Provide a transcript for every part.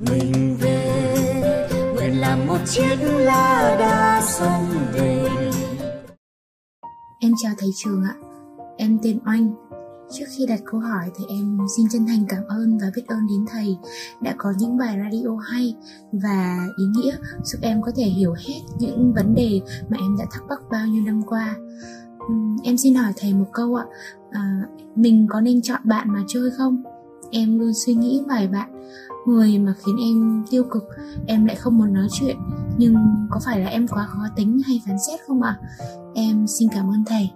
mình về nguyện làm một chiếc lá đa sông về Em chào thầy trường ạ, em tên Oanh. Trước khi đặt câu hỏi thì em xin chân thành cảm ơn và biết ơn đến thầy đã có những bài radio hay và ý nghĩa giúp em có thể hiểu hết những vấn đề mà em đã thắc mắc bao nhiêu năm qua. Em xin hỏi thầy một câu ạ, à, mình có nên chọn bạn mà chơi không? Em luôn suy nghĩ vài bạn, người mà khiến em tiêu cực, em lại không muốn nói chuyện nhưng có phải là em quá khó tính hay phán xét không ạ? Em xin cảm ơn thầy.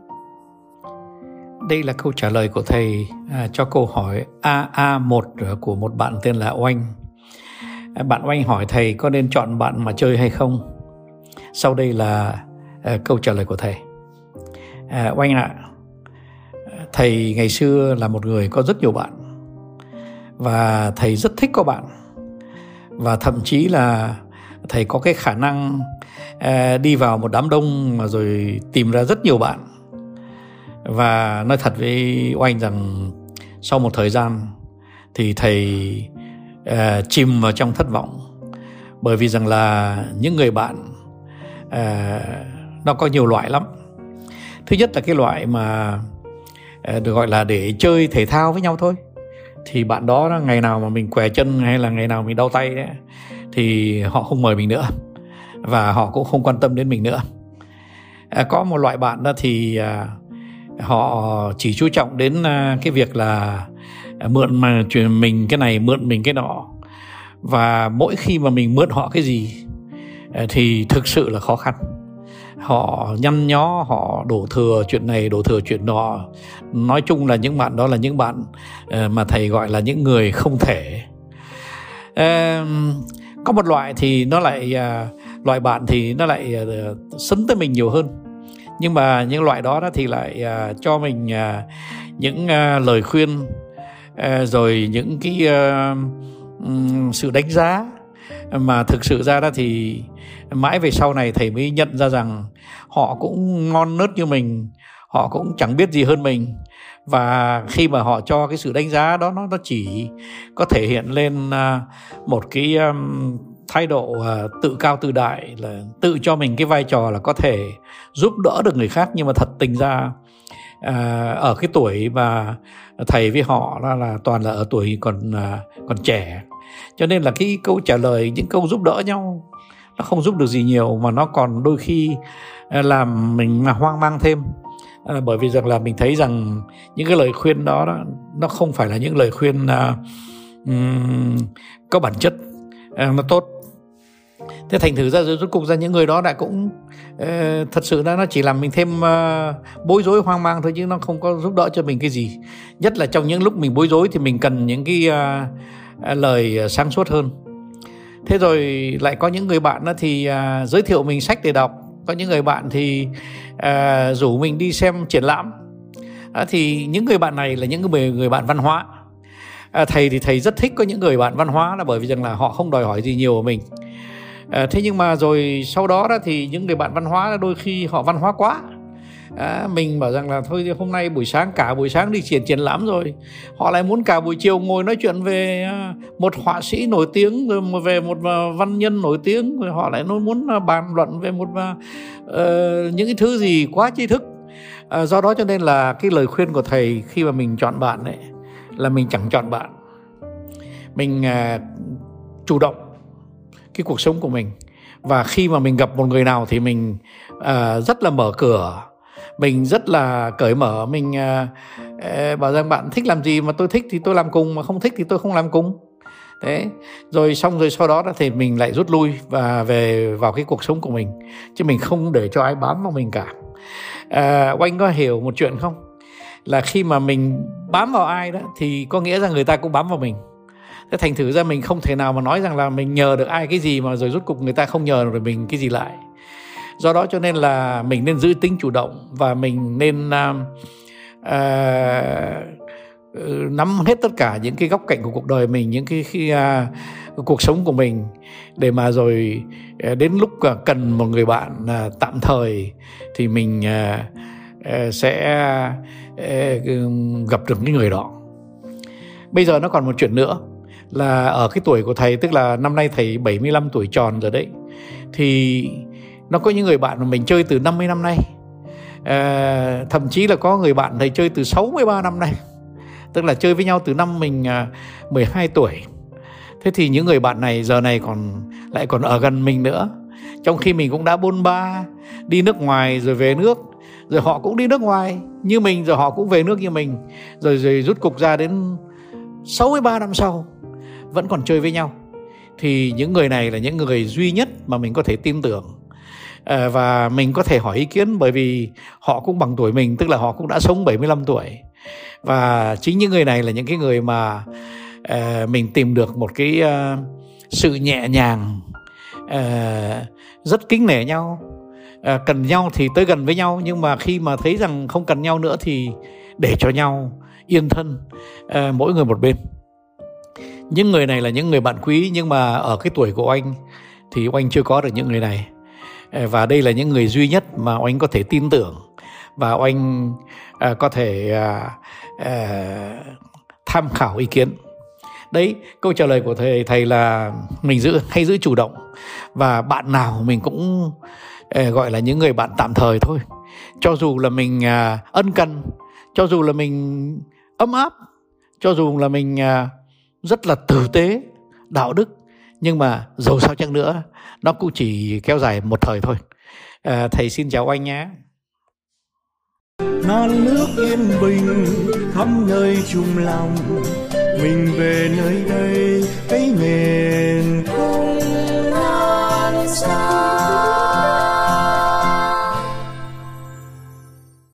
Đây là câu trả lời của thầy à, cho câu hỏi AA1 của một bạn tên là Oanh. À, bạn Oanh hỏi thầy có nên chọn bạn mà chơi hay không? Sau đây là à, câu trả lời của thầy. À, Oanh ạ, à, thầy ngày xưa là một người có rất nhiều bạn và thầy rất thích các bạn. Và thậm chí là thầy có cái khả năng ờ, đi vào một đám đông mà rồi tìm ra rất nhiều bạn. Và nói thật với oanh rằng sau một thời gian thì thầy uh, chìm vào trong thất vọng. Bởi vì rằng là những người bạn uh, nó có nhiều loại lắm. Thứ nhất là cái loại mà uh, được gọi là để chơi thể thao với nhau thôi thì bạn đó ngày nào mà mình què chân hay là ngày nào mình đau tay ấy, thì họ không mời mình nữa. Và họ cũng không quan tâm đến mình nữa. À, có một loại bạn đó thì à, họ chỉ chú trọng đến à, cái việc là à, mượn mà truyền mình cái này mượn mình cái nọ. Và mỗi khi mà mình mượn họ cái gì à, thì thực sự là khó khăn họ nhăn nhó họ đổ thừa chuyện này đổ thừa chuyện nọ. Nói chung là những bạn đó là những bạn ờ, mà thầy gọi là những người không thể. Ờ, có một loại thì nó lại ờ, loại bạn thì nó lại sấn tới mình nhiều hơn. Nhưng mà những loại đó, thì lại cho mình những lời khuyên rồi những cái sự đánh giá. Mà thực sự ra đó thì mãi về sau này thầy mới nhận ra rằng họ cũng ngon nớt như mình họ cũng chẳng biết gì hơn mình. Và khi mà họ cho cái sự đánh giá đó nó nó chỉ có thể hiện lên à, một cái thái độ à, tự cao tự đại là tự cho mình cái vai trò là có thể giúp đỡ được người khác. Nhưng mà thật tình ra à, ở cái tuổi mà thầy với họ là, là toàn là ở tuổi còn còn trẻ. Cho nên là cái câu trả lời những câu giúp đỡ nhau nó không giúp được gì nhiều mà nó còn đôi khi à, làm mình mà hoang mang thêm. À, bởi vì rằng là mình thấy rằng những cái lời khuyên đó, đó nó không phải là những lời khuyên uh, um, có bản chất uh, nó tốt. Thế thành thử ra rốt cục ra những người đó lại cũng uh, thật sự ra nó chỉ làm mình thêm uh, bối rối hoang mang thôi chứ nó không có giúp đỡ cho mình cái gì. Nhất là trong những lúc mình bối rối thì mình cần những cái uh, lời sáng suốt hơn thế rồi lại có những người bạn thì uh, giới thiệu mình sách để đọc. Có những người bạn thì uh, rủ mình đi xem triển lãm. Uh, thì những người bạn này là những người người bạn văn hóa. Uh, thầy thì thầy rất thích có những người bạn văn hóa là bởi vì rằng là họ không đòi hỏi gì nhiều của mình. Uh, thế nhưng mà rồi sau đó đó thì những người bạn văn hóa đôi khi họ văn hóa quá à, mình bảo rằng là thôi hôm nay buổi sáng cả buổi sáng đi triển triển lãm rồi. Họ lại muốn cả buổi chiều ngồi nói chuyện về một họa sĩ nổi tiếng rồi về một à, văn nhân nổi tiếng. Rồi họ lại nói muốn à, bàn luận về một uh, những cái thứ gì quá tri thức. À, do đó cho nên là cái lời khuyên của thầy khi mà mình chọn bạn ấy là mình chẳng chọn bạn. Mình uh, chủ động cái cuộc sống của mình. Và khi mà mình gặp một người nào thì mình uh, rất là mở cửa mình rất là cởi mở mình uh, bảo rằng bạn thích làm gì mà tôi thích thì tôi làm cùng mà không thích thì tôi không làm cùng. Thế rồi xong rồi sau đó thì mình lại rút lui và về vào cái cuộc sống của mình. Chứ mình không để cho ai bám vào mình cả. À, oanh có hiểu một chuyện không? Là khi mà mình bám vào ai đó thì có nghĩa rằng người ta cũng bám vào mình. Thế thành thử ra mình không thể nào mà nói rằng là mình nhờ được ai cái gì mà rồi rút cục người ta không nhờ được mình cái gì lại do đó cho nên là mình nên giữ tính chủ động và mình nên uh, uh, nắm hết tất cả những cái góc cạnh của cuộc đời mình những cái khi uh, cuộc sống của mình để mà rồi uh, đến lúc uh, cần một người bạn uh, tạm thời thì mình uh, uh, sẽ uh, gặp được cái người đó. Bây giờ nó còn một chuyện nữa là ở cái tuổi của thầy tức là năm nay thầy 75 tuổi tròn rồi đấy thì nó có những người bạn mà mình chơi từ 50 năm nay. À, thậm chí là có người bạn thầy chơi từ 63 năm nay. Tức là chơi với nhau từ năm mình à, 12 tuổi. Thế thì những người bạn này giờ này còn lại còn ở gần mình nữa. Trong khi mình cũng đã bôn ba đi nước ngoài rồi về nước rồi họ cũng đi nước ngoài như mình rồi họ cũng về nước như mình rồi rồi rút cục ra đến 63 năm sau vẫn còn chơi với nhau. Thì những người này là những người duy nhất mà mình có thể tin tưởng. Ờ, và mình có thể hỏi ý kiến bởi vì họ cũng bằng tuổi mình tức là họ cũng đã sống 75 tuổi. Và chính những người này là những cái người mà uh, mình tìm được một cái uh, sự nhẹ nhàng uh, rất kính nể nhau. Uh, cần nhau thì tới gần với nhau nhưng mà khi mà thấy rằng không cần nhau nữa thì để cho nhau yên thân uh, mỗi người một bên. Những người này là những người bạn quý nhưng mà ở cái tuổi của anh thì anh chưa có được những người này. Ờ, và đây là những người duy nhất mà anh có thể tin tưởng. Và anh à, ờ, có thể à, à, tham khảo ý kiến. Đấy câu trả lời của thầy thầy là mình giữ hay giữ chủ động. Và bạn nào mình cũng à, gọi là những người bạn tạm thời thôi. Cho dù là mình à, ân cần cho dù là mình ấm áp cho dù là mình à, rất là tử tế đạo đức nhưng mà dầu sao chăng nữa nó cũng chỉ kéo dài một thời thôi. À, thầy xin chào anh nhé. Non nước yên bình khắp nơi chung lòng mình về nơi đây cái miền không non xa.